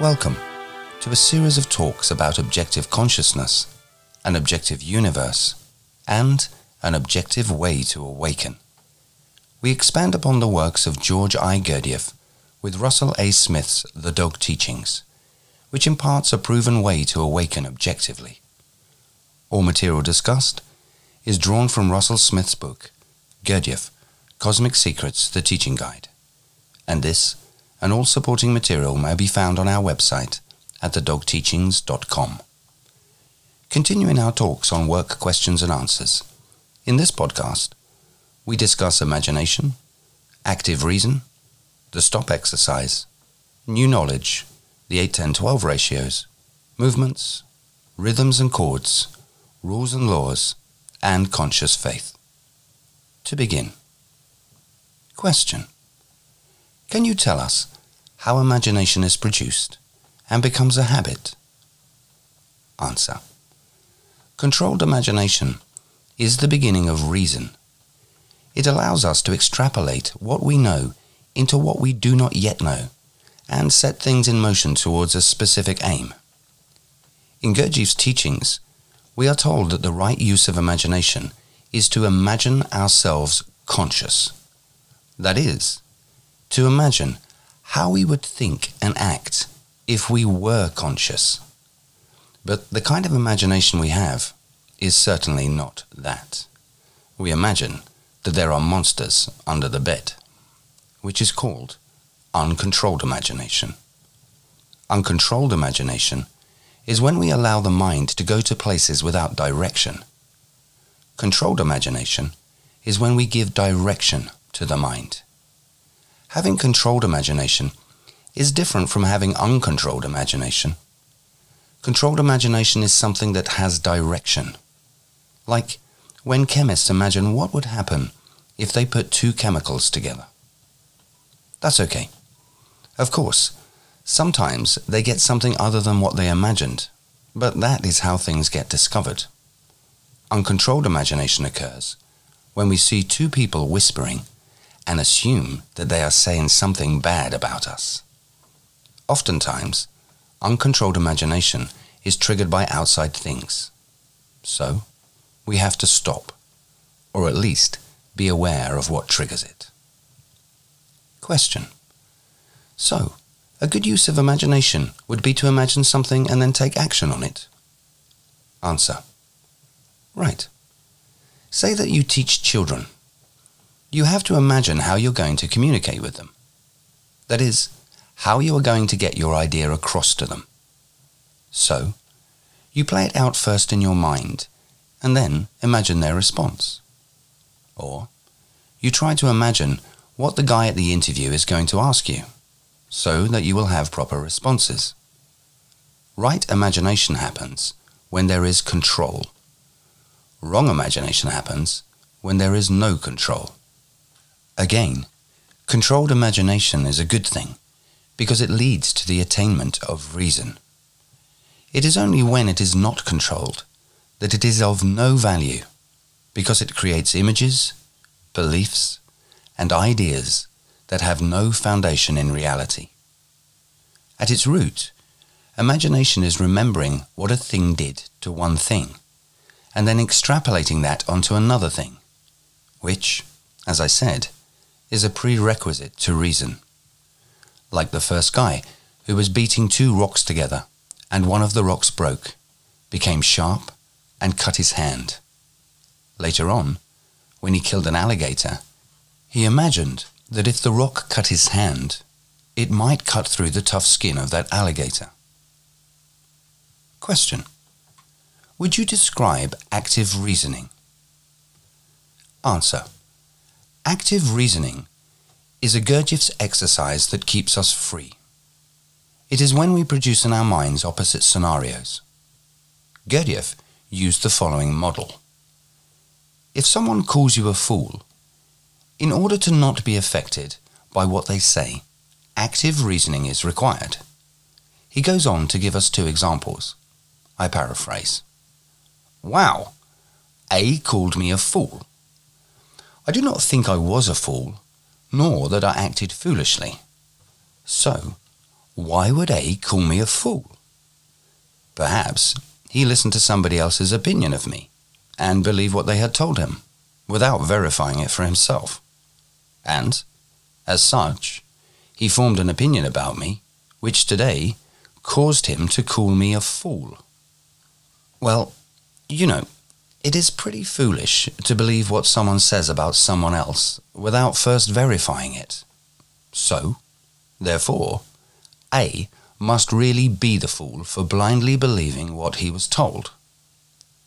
Welcome to a series of talks about objective consciousness, an objective universe, and an objective way to awaken. We expand upon the works of George I. Gurdjieff with Russell A. Smith's The Dog Teachings, which imparts a proven way to awaken objectively. All material discussed is drawn from Russell Smith's book, Gurdjieff, Cosmic Secrets, The Teaching Guide. And this and all supporting material may be found on our website at thedogteachings.com. Continuing our talks on work questions and answers, in this podcast, we discuss imagination, active reason, the stop exercise, new knowledge, the 8 10 12 ratios, movements, rhythms and chords, rules and laws, and conscious faith. To begin, question Can you tell us how imagination is produced and becomes a habit? Answer Controlled imagination is the beginning of reason. It allows us to extrapolate what we know into what we do not yet know and set things in motion towards a specific aim. In Gurdjieff's teachings, we are told that the right use of imagination is to imagine ourselves conscious. That is, to imagine how we would think and act if we were conscious. But the kind of imagination we have is certainly not that. We imagine that there are monsters under the bed, which is called uncontrolled imagination. Uncontrolled imagination is when we allow the mind to go to places without direction. Controlled imagination is when we give direction to the mind. Having controlled imagination is different from having uncontrolled imagination. Controlled imagination is something that has direction. Like when chemists imagine what would happen if they put two chemicals together. That's okay. Of course, sometimes they get something other than what they imagined, but that is how things get discovered. Uncontrolled imagination occurs when we see two people whispering and assume that they are saying something bad about us. Oftentimes, uncontrolled imagination is triggered by outside things. So, we have to stop, or at least be aware of what triggers it. Question. So, a good use of imagination would be to imagine something and then take action on it. Answer. Right. Say that you teach children. You have to imagine how you're going to communicate with them. That is, how you are going to get your idea across to them. So, you play it out first in your mind and then imagine their response. Or, you try to imagine what the guy at the interview is going to ask you so that you will have proper responses. Right imagination happens when there is control. Wrong imagination happens when there is no control. Again, controlled imagination is a good thing because it leads to the attainment of reason. It is only when it is not controlled that it is of no value because it creates images, beliefs, and ideas that have no foundation in reality. At its root, imagination is remembering what a thing did to one thing, and then extrapolating that onto another thing, which, as I said, is a prerequisite to reason. Like the first guy who was beating two rocks together, and one of the rocks broke, became sharp, and cut his hand. Later on, when he killed an alligator, he imagined that if the rock cut his hand, it might cut through the tough skin of that alligator. Question. Would you describe active reasoning? Answer. Active reasoning is a Gurdjieff's exercise that keeps us free. It is when we produce in our minds opposite scenarios. Gurdjieff used the following model. If someone calls you a fool, in order to not be affected by what they say, active reasoning is required. He goes on to give us two examples. I paraphrase. Wow, A called me a fool. I do not think I was a fool, nor that I acted foolishly. So, why would A call me a fool? Perhaps he listened to somebody else's opinion of me and believed what they had told him without verifying it for himself. And, as such, he formed an opinion about me which today caused him to call me a fool. Well, you know, it is pretty foolish to believe what someone says about someone else without first verifying it. So, therefore, A must really be the fool for blindly believing what he was told.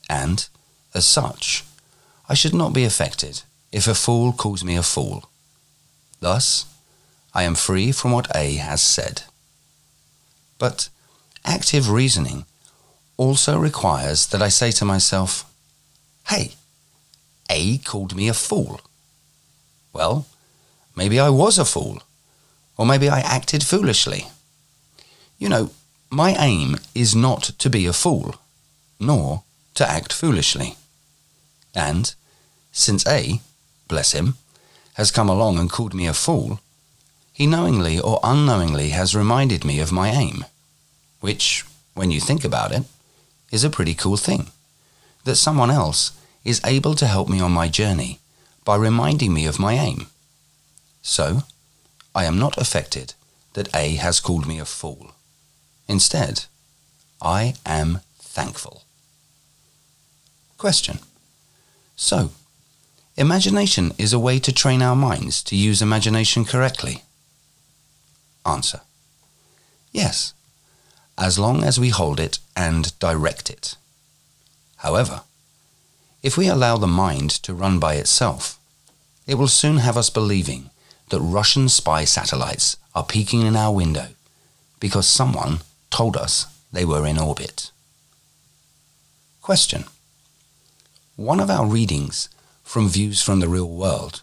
And, as such, I should not be affected if a fool calls me a fool. Thus, I am free from what A has said. But active reasoning also requires that I say to myself, hey, A called me a fool. Well, maybe I was a fool, or maybe I acted foolishly. You know, my aim is not to be a fool, nor to act foolishly. And since A, bless him, has come along and called me a fool, he knowingly or unknowingly has reminded me of my aim, which, when you think about it, is a pretty cool thing. That someone else is able to help me on my journey by reminding me of my aim. So, I am not affected that A has called me a fool. Instead, I am thankful. Question. So, imagination is a way to train our minds to use imagination correctly. Answer. Yes, as long as we hold it and direct it. However, if we allow the mind to run by itself, it will soon have us believing that Russian spy satellites are peeking in our window because someone told us they were in orbit. Question. One of our readings from Views from the Real World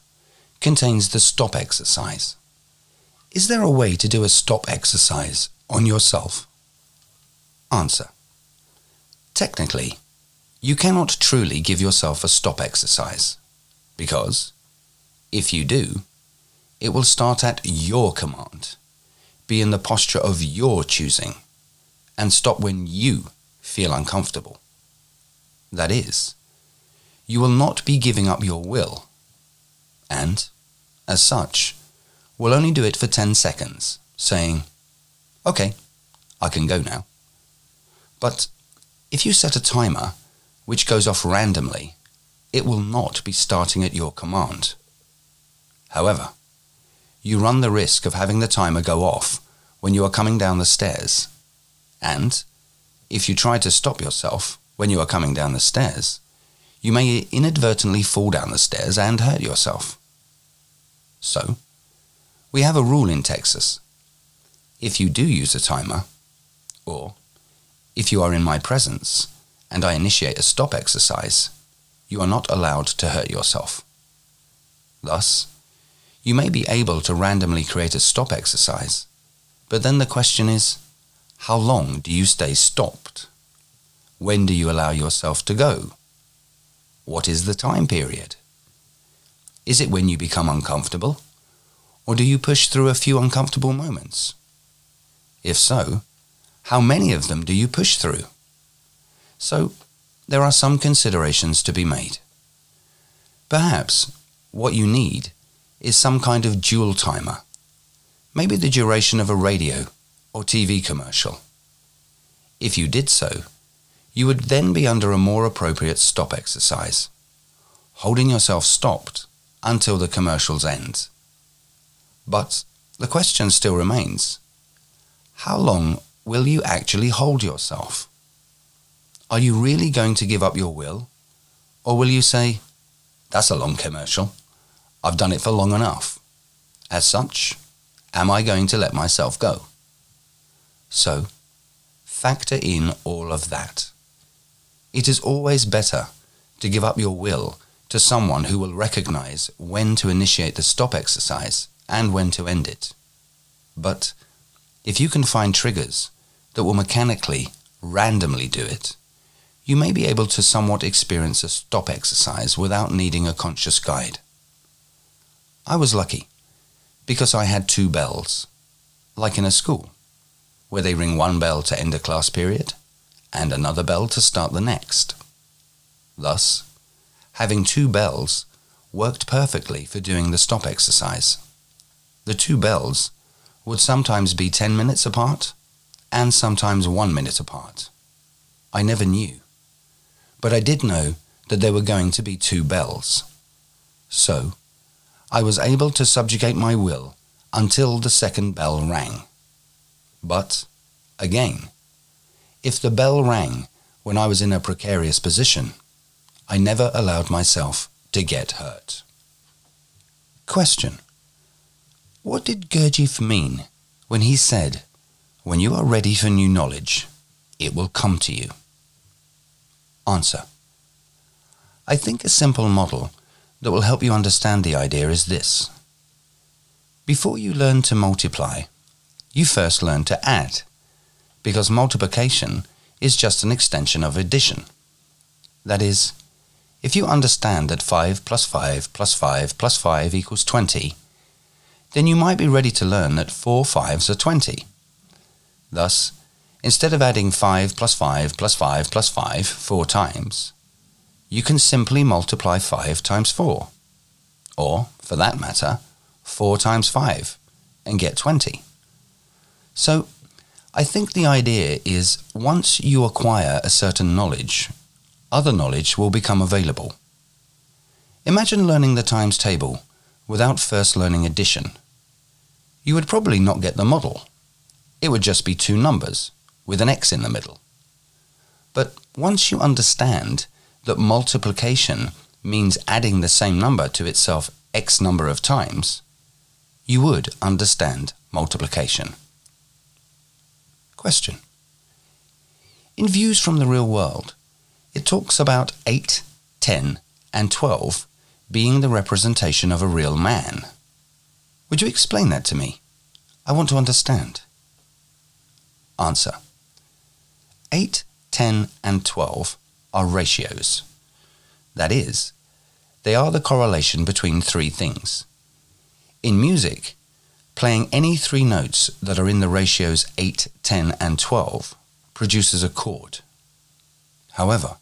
contains the stop exercise. Is there a way to do a stop exercise on yourself? Answer. Technically, you cannot truly give yourself a stop exercise because if you do, it will start at your command, be in the posture of your choosing, and stop when you feel uncomfortable. That is, you will not be giving up your will, and, as such, will only do it for 10 seconds, saying, OK, I can go now. But if you set a timer which goes off randomly, it will not be starting at your command. However, you run the risk of having the timer go off when you are coming down the stairs. And if you try to stop yourself when you are coming down the stairs, you may inadvertently fall down the stairs and hurt yourself. So, we have a rule in Texas. If you do use a timer, or if you are in my presence and I initiate a stop exercise, you are not allowed to hurt yourself. Thus, you may be able to randomly create a stop exercise, but then the question is, how long do you stay stopped? When do you allow yourself to go? What is the time period? Is it when you become uncomfortable? Or do you push through a few uncomfortable moments? If so, how many of them do you push through? So, there are some considerations to be made. Perhaps what you need is some kind of dual timer, maybe the duration of a radio or TV commercial. If you did so, you would then be under a more appropriate stop exercise, holding yourself stopped until the commercials end. But the question still remains how long will you actually hold yourself? Are you really going to give up your will? Or will you say, that's a long commercial. I've done it for long enough. As such, am I going to let myself go? So, factor in all of that. It is always better to give up your will to someone who will recognize when to initiate the stop exercise and when to end it. But if you can find triggers that will mechanically, randomly do it, you may be able to somewhat experience a stop exercise without needing a conscious guide. I was lucky because I had two bells, like in a school. where they ring one bell to end a class period and another bell to start the next. Thus, having two bells worked perfectly for doing the stop exercise. The two bells would sometimes be 10 minutes apart and sometimes one minute apart. I never knew. But I did know that there were going to be two bells. So, I was able to subjugate my will until the second bell rang. But, again, if the bell rang when I was in a precarious position, I never allowed myself to get hurt. Question. What did Gurdjieff mean when he said, when you are ready for new knowledge, it will come to you? Answer. I think a simple model that will help you understand the idea is this. Before you learn to multiply, you first learn to add, because multiplication is just an extension of addition. That is, if you understand that 5 plus 5 plus 5 plus 5 equals 20, then you might be ready to learn that 4 fives are 20. Thus, instead of adding 5 plus 5 plus 5 plus 5 four times, you can simply multiply 5 times 4. Or, for that matter, 4 times 5 and get 20. So, I think the idea is once you acquire a certain knowledge other knowledge will become available. Imagine learning the times table without first learning addition. You would probably not get the model. It would just be two numbers with an x in the middle. But once you understand that multiplication means adding the same number to itself x number of times, you would understand multiplication. Question. In views from the real world, it talks about 8, 10, and 12 being the representation of a real man. Would you explain that to me? I want to understand. Answer 8, 10, and 12 are ratios. That is, they are the correlation between three things. In music, playing any three notes that are in the ratios 8, 10, and 12 produces a chord. However,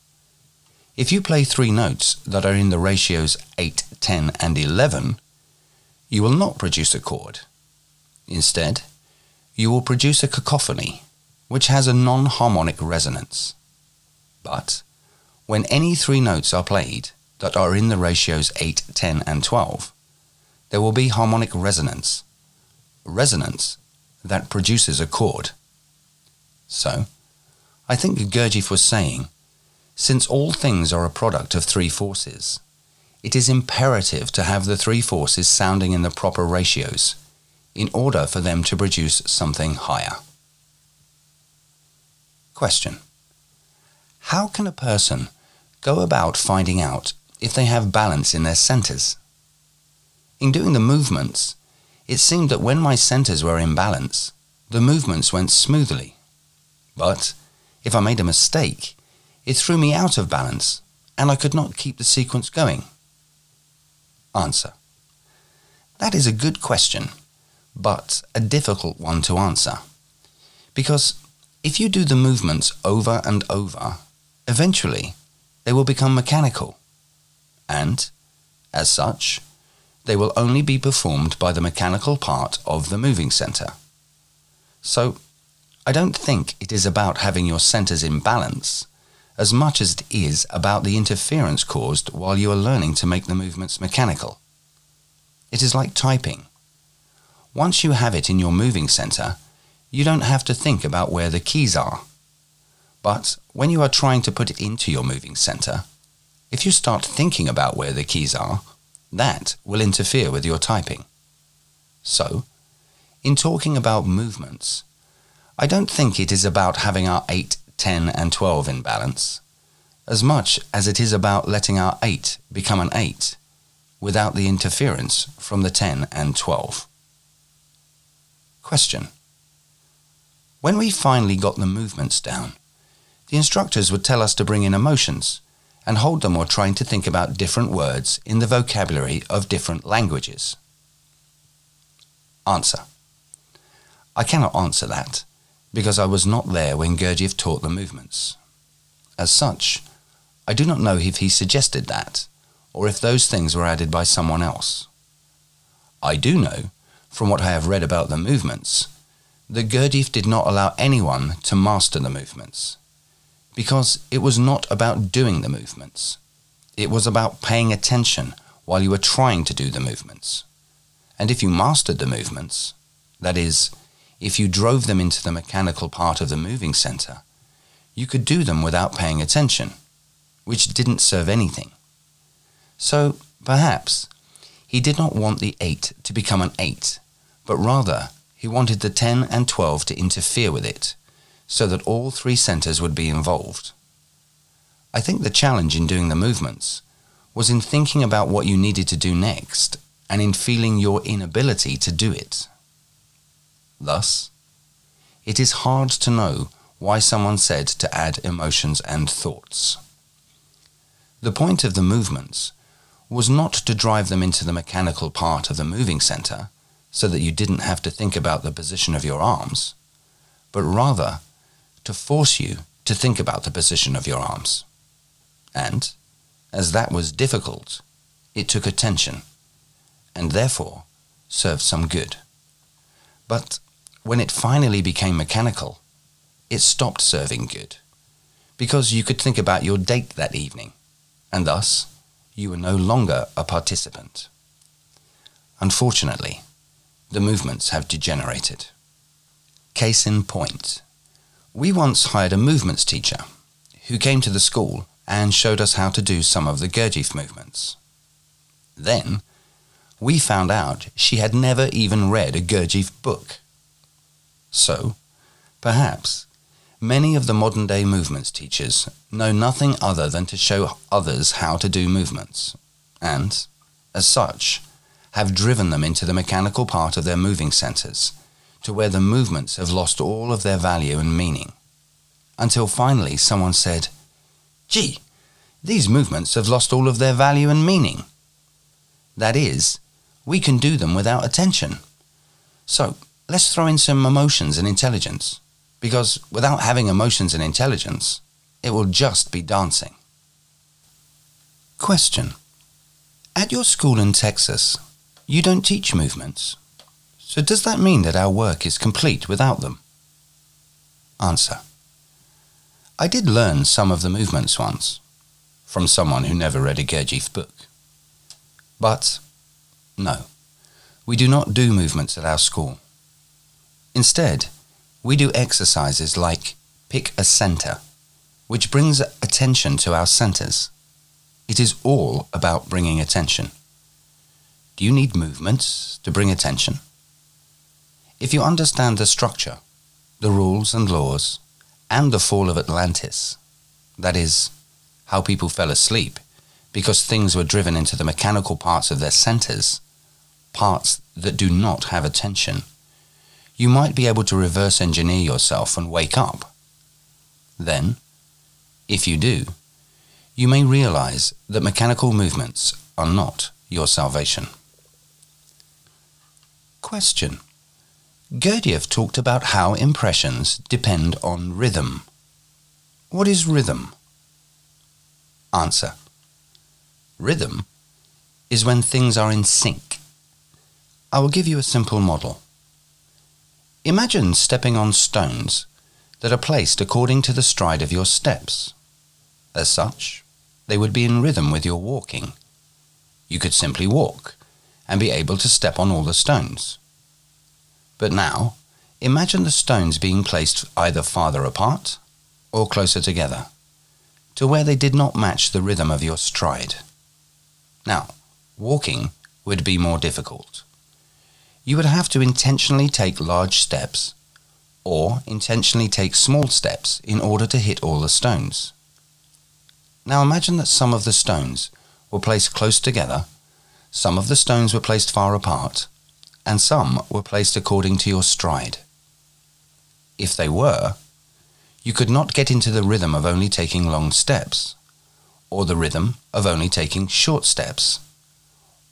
if you play three notes that are in the ratios 8, 10, and 11, you will not produce a chord. Instead, you will produce a cacophony, which has a non-harmonic resonance. But when any three notes are played that are in the ratios 8, 10, and 12, there will be harmonic resonance, resonance that produces a chord. So, I think Gurdjieff was saying since all things are a product of three forces, it is imperative to have the three forces sounding in the proper ratios in order for them to produce something higher. Question. How can a person go about finding out if they have balance in their centers? In doing the movements, it seemed that when my centers were in balance, the movements went smoothly. But if I made a mistake, it threw me out of balance, and I could not keep the sequence going. Answer. That is a good question, but a difficult one to answer. Because if you do the movements over and over, eventually they will become mechanical. And, as such, they will only be performed by the mechanical part of the moving center. So, I don't think it is about having your centers in balance, as much as it is about the interference caused while you are learning to make the movements mechanical. It is like typing. Once you have it in your moving center, you don't have to think about where the keys are. But when you are trying to put it into your moving center, if you start thinking about where the keys are, that will interfere with your typing. So, in talking about movements, I don't think it is about having our eight 10 and 12 in balance, as much as it is about letting our 8 become an 8 without the interference from the 10 and 12. Question. When we finally got the movements down, the instructors would tell us to bring in emotions and hold them while trying to think about different words in the vocabulary of different languages. Answer. I cannot answer that because I was not there when Gurdjieff taught the movements. As such, I do not know if he suggested that, or if those things were added by someone else. I do know, from what I have read about the movements, that Gurdjieff did not allow anyone to master the movements, because it was not about doing the movements. It was about paying attention while you were trying to do the movements. And if you mastered the movements, that is, if you drove them into the mechanical part of the moving center, you could do them without paying attention, which didn't serve anything. So, perhaps, he did not want the 8 to become an 8, but rather he wanted the 10 and 12 to interfere with it, so that all three centers would be involved. I think the challenge in doing the movements was in thinking about what you needed to do next and in feeling your inability to do it. Thus, it is hard to know why someone said to add emotions and thoughts. The point of the movements was not to drive them into the mechanical part of the moving center so that you didn't have to think about the position of your arms, but rather to force you to think about the position of your arms. And, as that was difficult, it took attention, and therefore served some good. But when it finally became mechanical, it stopped serving good, because you could think about your date that evening, and thus you were no longer a participant. Unfortunately, the movements have degenerated. Case in point, we once hired a movements teacher who came to the school and showed us how to do some of the Gurdjieff movements. Then, we found out she had never even read a Gurdjieff book. So, perhaps, many of the modern day movements teachers know nothing other than to show others how to do movements, and, as such, have driven them into the mechanical part of their moving centers, to where the movements have lost all of their value and meaning. Until finally someone said, Gee, these movements have lost all of their value and meaning. That is, we can do them without attention. So, let's throw in some emotions and intelligence, because without having emotions and intelligence, it will just be dancing. Question. At your school in Texas, you don't teach movements. So does that mean that our work is complete without them? Answer. I did learn some of the movements once, from someone who never read a Gurdjieff book. But, no, we do not do movements at our school. Instead, we do exercises like pick a center, which brings attention to our centers. It is all about bringing attention. Do you need movements to bring attention? If you understand the structure, the rules and laws, and the fall of Atlantis, that is, how people fell asleep because things were driven into the mechanical parts of their centers, parts that do not have attention, you might be able to reverse engineer yourself and wake up. Then, if you do, you may realize that mechanical movements are not your salvation. Question. Gurdjieff talked about how impressions depend on rhythm. What is rhythm? Answer. Rhythm is when things are in sync. I will give you a simple model. Imagine stepping on stones that are placed according to the stride of your steps. As such, they would be in rhythm with your walking. You could simply walk and be able to step on all the stones. But now, imagine the stones being placed either farther apart or closer together, to where they did not match the rhythm of your stride. Now, walking would be more difficult. You would have to intentionally take large steps or intentionally take small steps in order to hit all the stones. Now imagine that some of the stones were placed close together some of the stones were placed far apart, and some were placed according to your stride. If they were, you could not get into the rhythm of only taking long steps, or the rhythm of only taking short steps,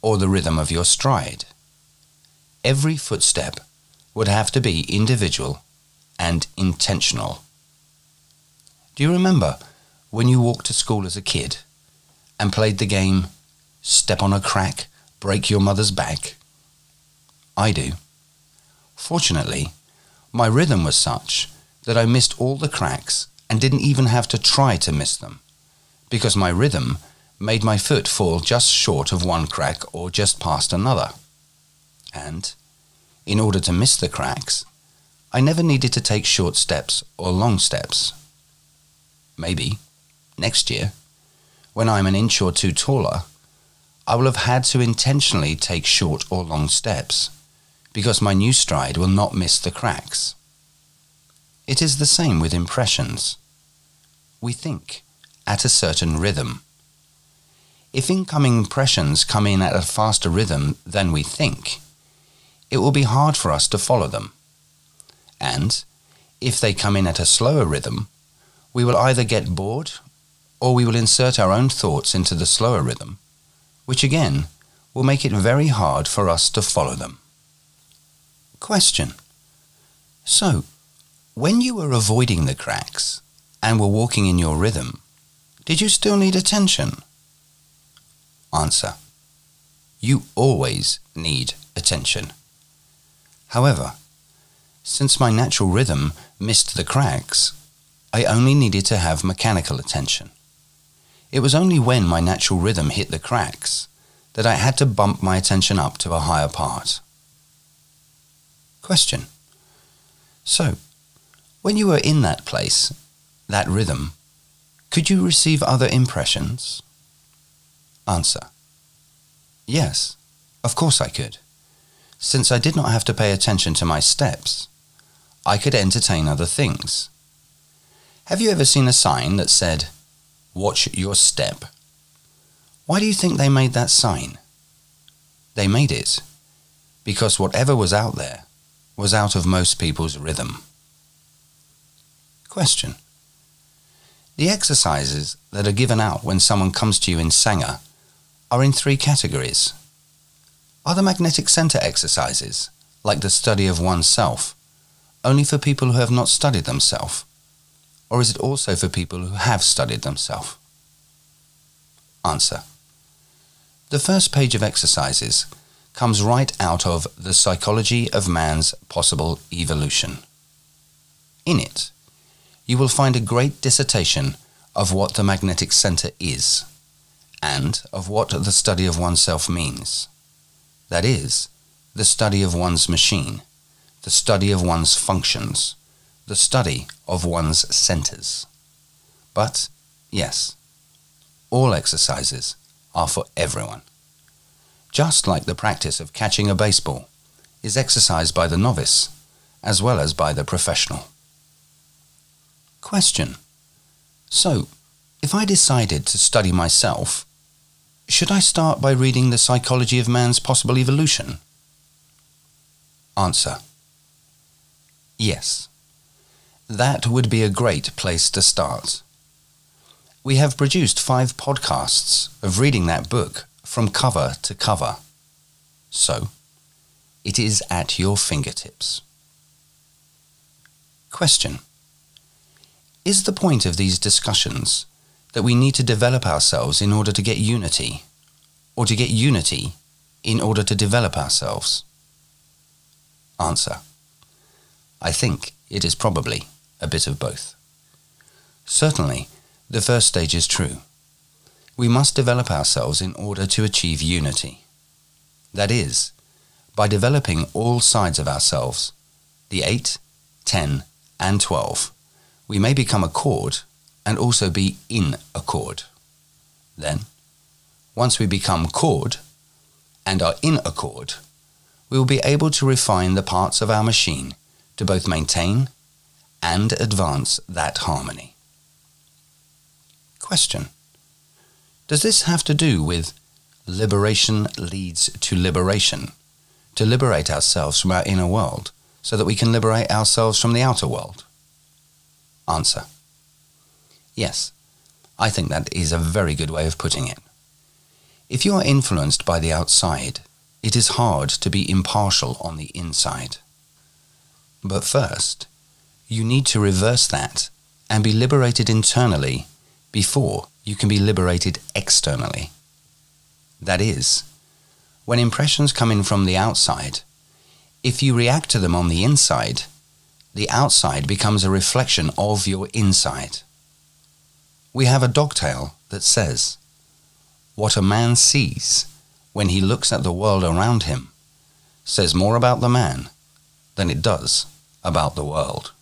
or the rhythm of your stride. Every footstep would have to be individual and intentional. Do you remember when you walked to school as a kid and played the game Step on a Crack, Break Your Mother's Back? I do. Fortunately, my rhythm was such that I missed all the cracks and didn't even have to try to miss them, because my rhythm made my foot fall just short of one crack or just past another. And, in order to miss the cracks, I never needed to take short steps or long steps. Maybe, next year, when I'm an inch or two taller, I will have had to intentionally take short or long steps, because my new stride will not miss the cracks. It is the same with impressions. We think at a certain rhythm. If incoming impressions come in at a faster rhythm than we think, it will be hard for us to follow them. And if they come in at a slower rhythm, we will either get bored or we will insert our own thoughts into the slower rhythm, which again will make it very hard for us to follow them. Question. So, when you were avoiding the cracks and were walking in your rhythm, did you still need attention? Answer. You always need attention. However, since my natural rhythm missed the cracks, I only needed to have mechanical attention. It was only when my natural rhythm hit the cracks that I had to bump my attention up to a higher part. Question. So, when you were in that place, that rhythm, could you receive other impressions? Answer. Yes, of course I could. Since I did not have to pay attention to my steps, I could entertain other things. Have you ever seen a sign that said, Watch your step? Why do you think they made that sign? They made it because whatever was out there was out of most people's rhythm. Question. The exercises that are given out when someone comes to you in Sangha are in three categories. Are the magnetic center exercises, like the study of oneself, only for people who have not studied themselves? Or is it also for people who have studied themselves? Answer. The first page of exercises comes right out of The Psychology of Man's Possible Evolution. In it, you will find a great dissertation of what the magnetic center is and of what the study of oneself means. That is, the study of one's machine, the study of one's functions, the study of one's centers. But, yes, all exercises are for everyone. Just like the practice of catching a baseball is exercised by the novice as well as by the professional. Question. So, if I decided to study myself, should I start by reading The Psychology of Man's Possible Evolution? Answer. Yes. That would be a great place to start. We have produced five podcasts of reading that book from cover to cover. So, it is at your fingertips. Question. Is the point of these discussions that we need to develop ourselves in order to get unity, or to get unity in order to develop ourselves? Answer. I think it is probably a bit of both. Certainly, the first stage is true. We must develop ourselves in order to achieve unity. That is, by developing all sides of ourselves, the 8, 10, and 12, we may become a chord and also be in a chord. Then, once we become chord and are in a chord, we will be able to refine the parts of our machine to both maintain and advance that harmony. Question. Does this have to do with liberation leads to liberation? To liberate ourselves from our inner world so that we can liberate ourselves from the outer world? Answer. Yes, I think that is a very good way of putting it. If you are influenced by the outside, it is hard to be impartial on the inside. But first, you need to reverse that and be liberated internally before you can be liberated externally. That is, when impressions come in from the outside, if you react to them on the inside, the outside becomes a reflection of your inside. We have a dogtale that says, What a man sees when he looks at the world around him says more about the man than it does about the world.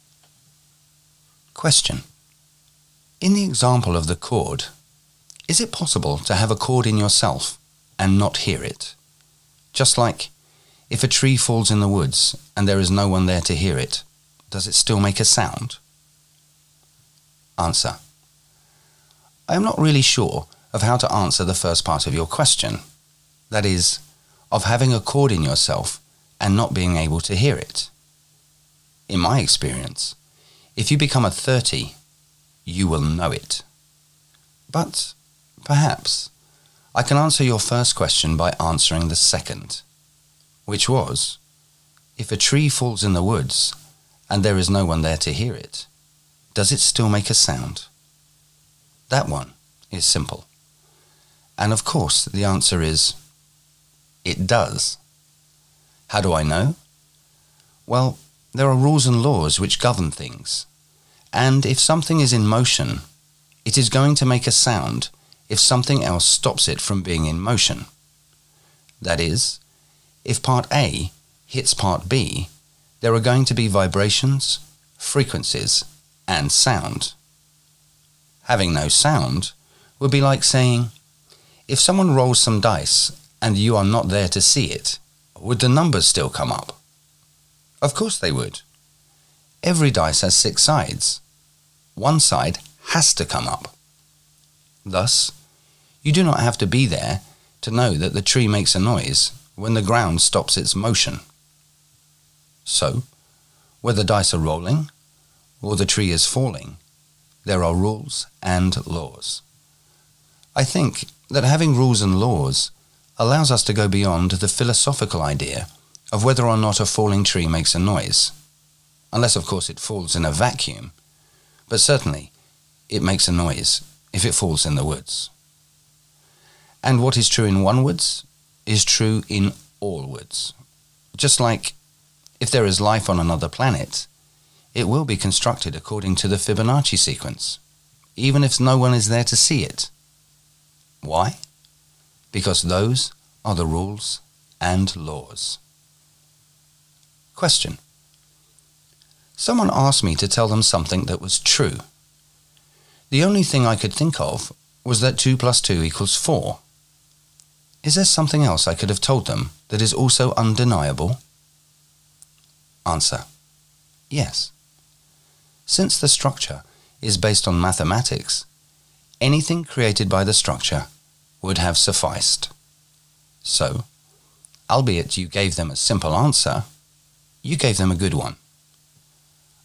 Question. In the example of the chord, is it possible to have a chord in yourself and not hear it? Just like if a tree falls in the woods and there is no one there to hear it, does it still make a sound? Answer. I am not really sure of how to answer the first part of your question. That is, of having a chord in yourself and not being able to hear it. In my experience, if you become a 30, you will know it. But perhaps I can answer your first question by answering the second, which was if a tree falls in the woods and there is no one there to hear it, does it still make a sound? That one is simple. And of course, the answer is it does. How do I know? Well, there are rules and laws which govern things. And if something is in motion, it is going to make a sound if something else stops it from being in motion. That is, if part A hits part B, there are going to be vibrations, frequencies, and sound. Having no sound would be like saying, if someone rolls some dice and you are not there to see it, would the numbers still come up? Of course they would. Every dice has six sides. One side has to come up. Thus, you do not have to be there to know that the tree makes a noise when the ground stops its motion. So, whether dice are rolling or the tree is falling, there are rules and laws. I think that having rules and laws allows us to go beyond the philosophical idea of whether or not a falling tree makes a noise, unless, of course, it falls in a vacuum, but certainly it makes a noise if it falls in the woods. And what is true in one woods is true in all woods. Just like if there is life on another planet, it will be constructed according to the Fibonacci sequence, even if no one is there to see it. Why? because those are the rules and laws. Question. Someone asked me to tell them something that was true. The only thing I could think of was that 2 plus 2 equals 4. Is there something else I could have told them that is also undeniable? Answer. Yes. Since the structure is based on mathematics, anything created by the structure would have sufficed. So, albeit you gave them a simple answer, you gave them a good one.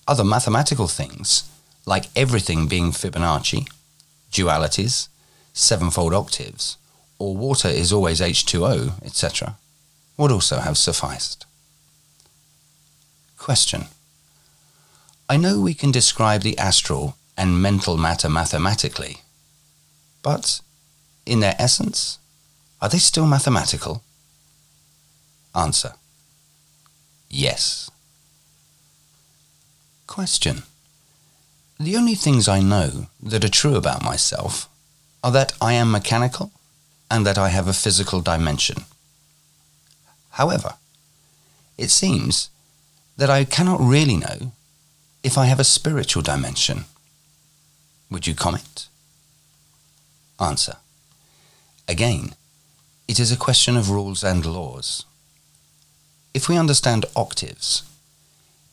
Other mathematical things, like everything being Fibonacci, dualities, sevenfold octaves, or water is always H2O, etc., would also have sufficed. Question. I know we can describe the astral and mental matter mathematically, but in their essence, are they still mathematical? Answer. Yes. Question. The only things I know that are true about myself are that I am mechanical and that I have a physical dimension. However, it seems that I cannot really know if I have a spiritual dimension. Would you comment? Answer. Again, it is a question of rules and laws. If we understand octaves,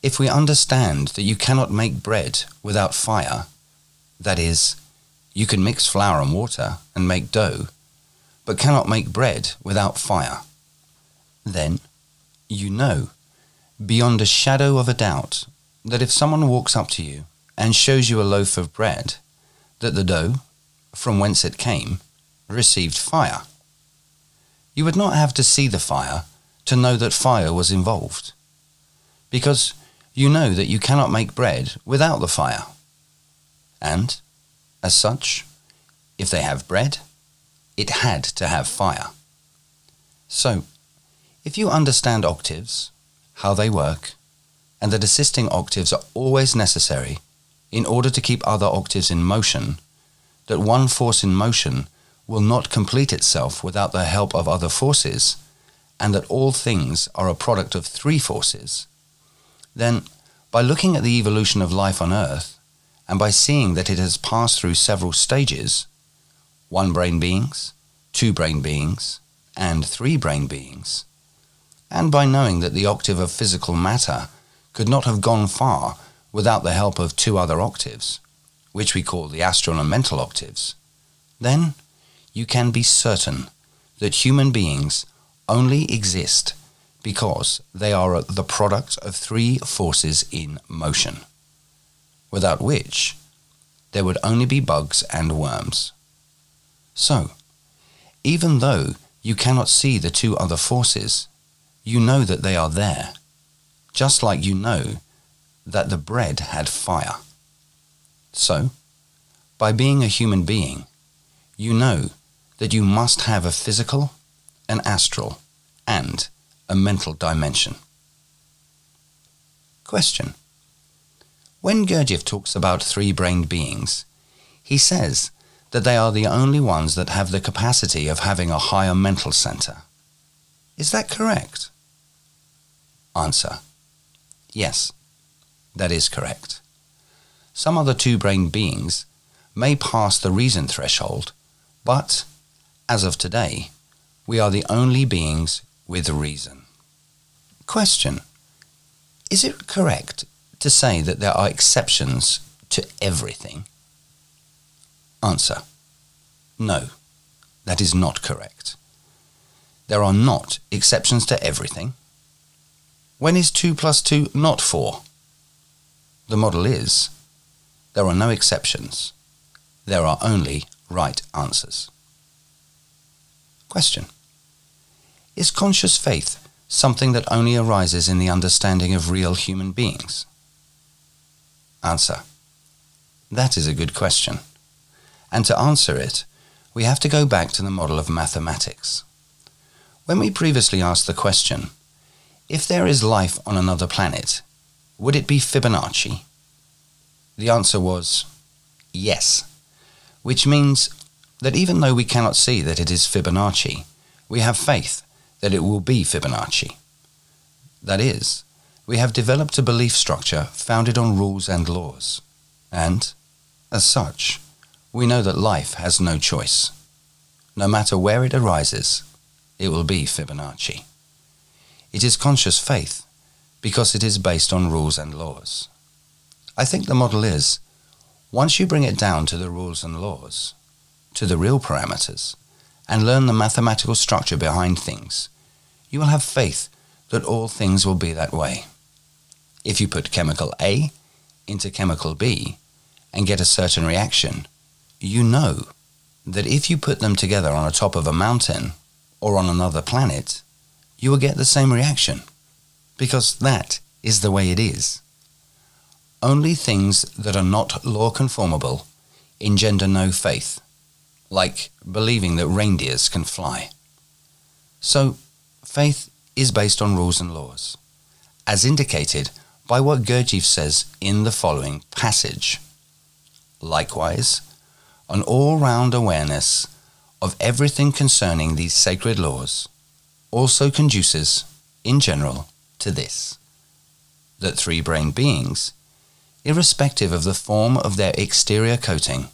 if we understand that you cannot make bread without fire, that is, you can mix flour and water and make dough, but cannot make bread without fire, then you know, beyond a shadow of a doubt, that if someone walks up to you and shows you a loaf of bread, that the dough, from whence it came, received fire. You would not have to see the fire to know that fire was involved, because you know that you cannot make bread without the fire. And, as such, if they have bread, it had to have fire. So, if you understand octaves, how they work, and that assisting octaves are always necessary in order to keep other octaves in motion, that one force in motion will not complete itself without the help of other forces, and that all things are a product of three forces, then by looking at the evolution of life on Earth, and by seeing that it has passed through several stages, one brain beings, two brain beings, and three brain beings, and by knowing that the octave of physical matter could not have gone far without the help of two other octaves, which we call the astral and mental octaves, then you can be certain that human beings only exist because they are the product of three forces in motion, without which there would only be bugs and worms. So, even though you cannot see the two other forces, you know that they are there, just like you know that the bread had fire. So, by being a human being, you know that you must have a physical, an astral, and a mental dimension. Question. When Gurdjieff talks about three-brained beings, he says that they are the only ones that have the capacity of having a higher mental center. Is that correct? Answer. Yes, that is correct. Some other two-brained beings may pass the reason threshold, but, as of today, we are the only beings with reason. Question. Is it correct to say that there are exceptions to everything? Answer. No, that is not correct. There are not exceptions to everything. When is 2 plus 2 not 4? The model is there are no exceptions. There are only right answers. Question. Is conscious faith something that only arises in the understanding of real human beings? Answer. That is a good question. And to answer it, we have to go back to the model of mathematics. When we previously asked the question, if there is life on another planet, would it be Fibonacci? The answer was yes, which means that even though we cannot see that it is Fibonacci, we have faith that it will be Fibonacci. That is, we have developed a belief structure founded on rules and laws, and, as such, we know that life has no choice. No matter where it arises, it will be Fibonacci. It is conscious faith because it is based on rules and laws. I think the model is, once you bring it down to the rules and laws, to the real parameters, and learn the mathematical structure behind things, you will have faith that all things will be that way. If you put chemical A into chemical B and get a certain reaction, you know that if you put them together on the top of a mountain or on another planet, you will get the same reaction, because that is the way it is. Only things that are not law conformable engender no faith like believing that reindeers can fly. So, faith is based on rules and laws, as indicated by what Gurdjieff says in the following passage. Likewise, an all-round awareness of everything concerning these sacred laws also conduces, in general, to this, that three-brained beings, irrespective of the form of their exterior coating,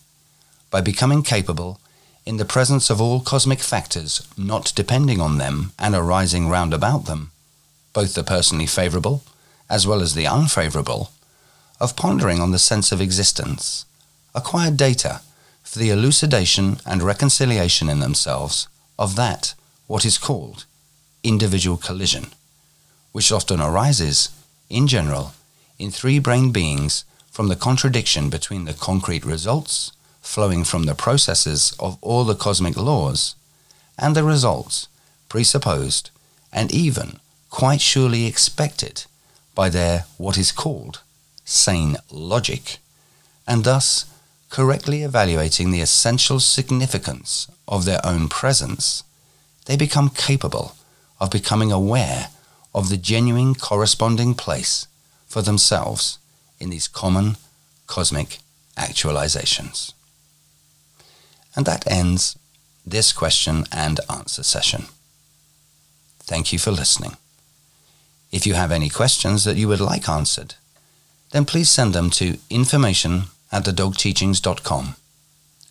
by becoming capable in the presence of all cosmic factors not depending on them and arising round about them, both the personally favourable as well as the unfavourable, of pondering on the sense of existence, acquired data for the elucidation and reconciliation in themselves of that what is called individual collision, which often arises, in general, in three brain beings from the contradiction between the concrete results flowing from the processes of all the cosmic laws, and the results, presupposed, and even quite surely expected by their what is called sane logic, and thus correctly evaluating the essential significance of their own presence, they become capable of becoming aware of the genuine corresponding place for themselves in these common cosmic actualizations. And that ends this question and answer session. Thank you for listening. If you have any questions that you would like answered, then please send them to information at thedogteachings.com.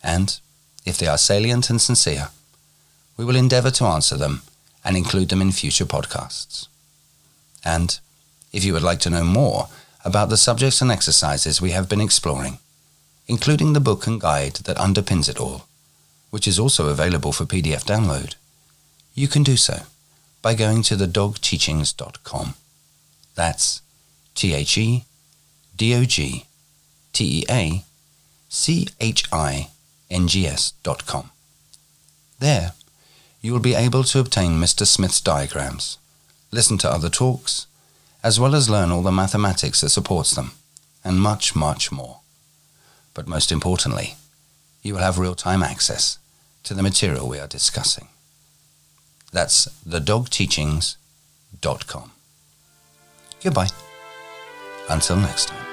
And if they are salient and sincere, we will endeavor to answer them and include them in future podcasts. And if you would like to know more about the subjects and exercises we have been exploring, including the book and guide that underpins it all, which is also available for PDF download, you can do so by going to thedogteachings.com. That's T H E D O G T E A C H I N G S.com. There, you will be able to obtain Mr. Smith's diagrams, listen to other talks, as well as learn all the mathematics that supports them, and much, much more. But most importantly, you will have real-time access to the material we are discussing. That's thedogteachings.com. Goodbye. Until next time.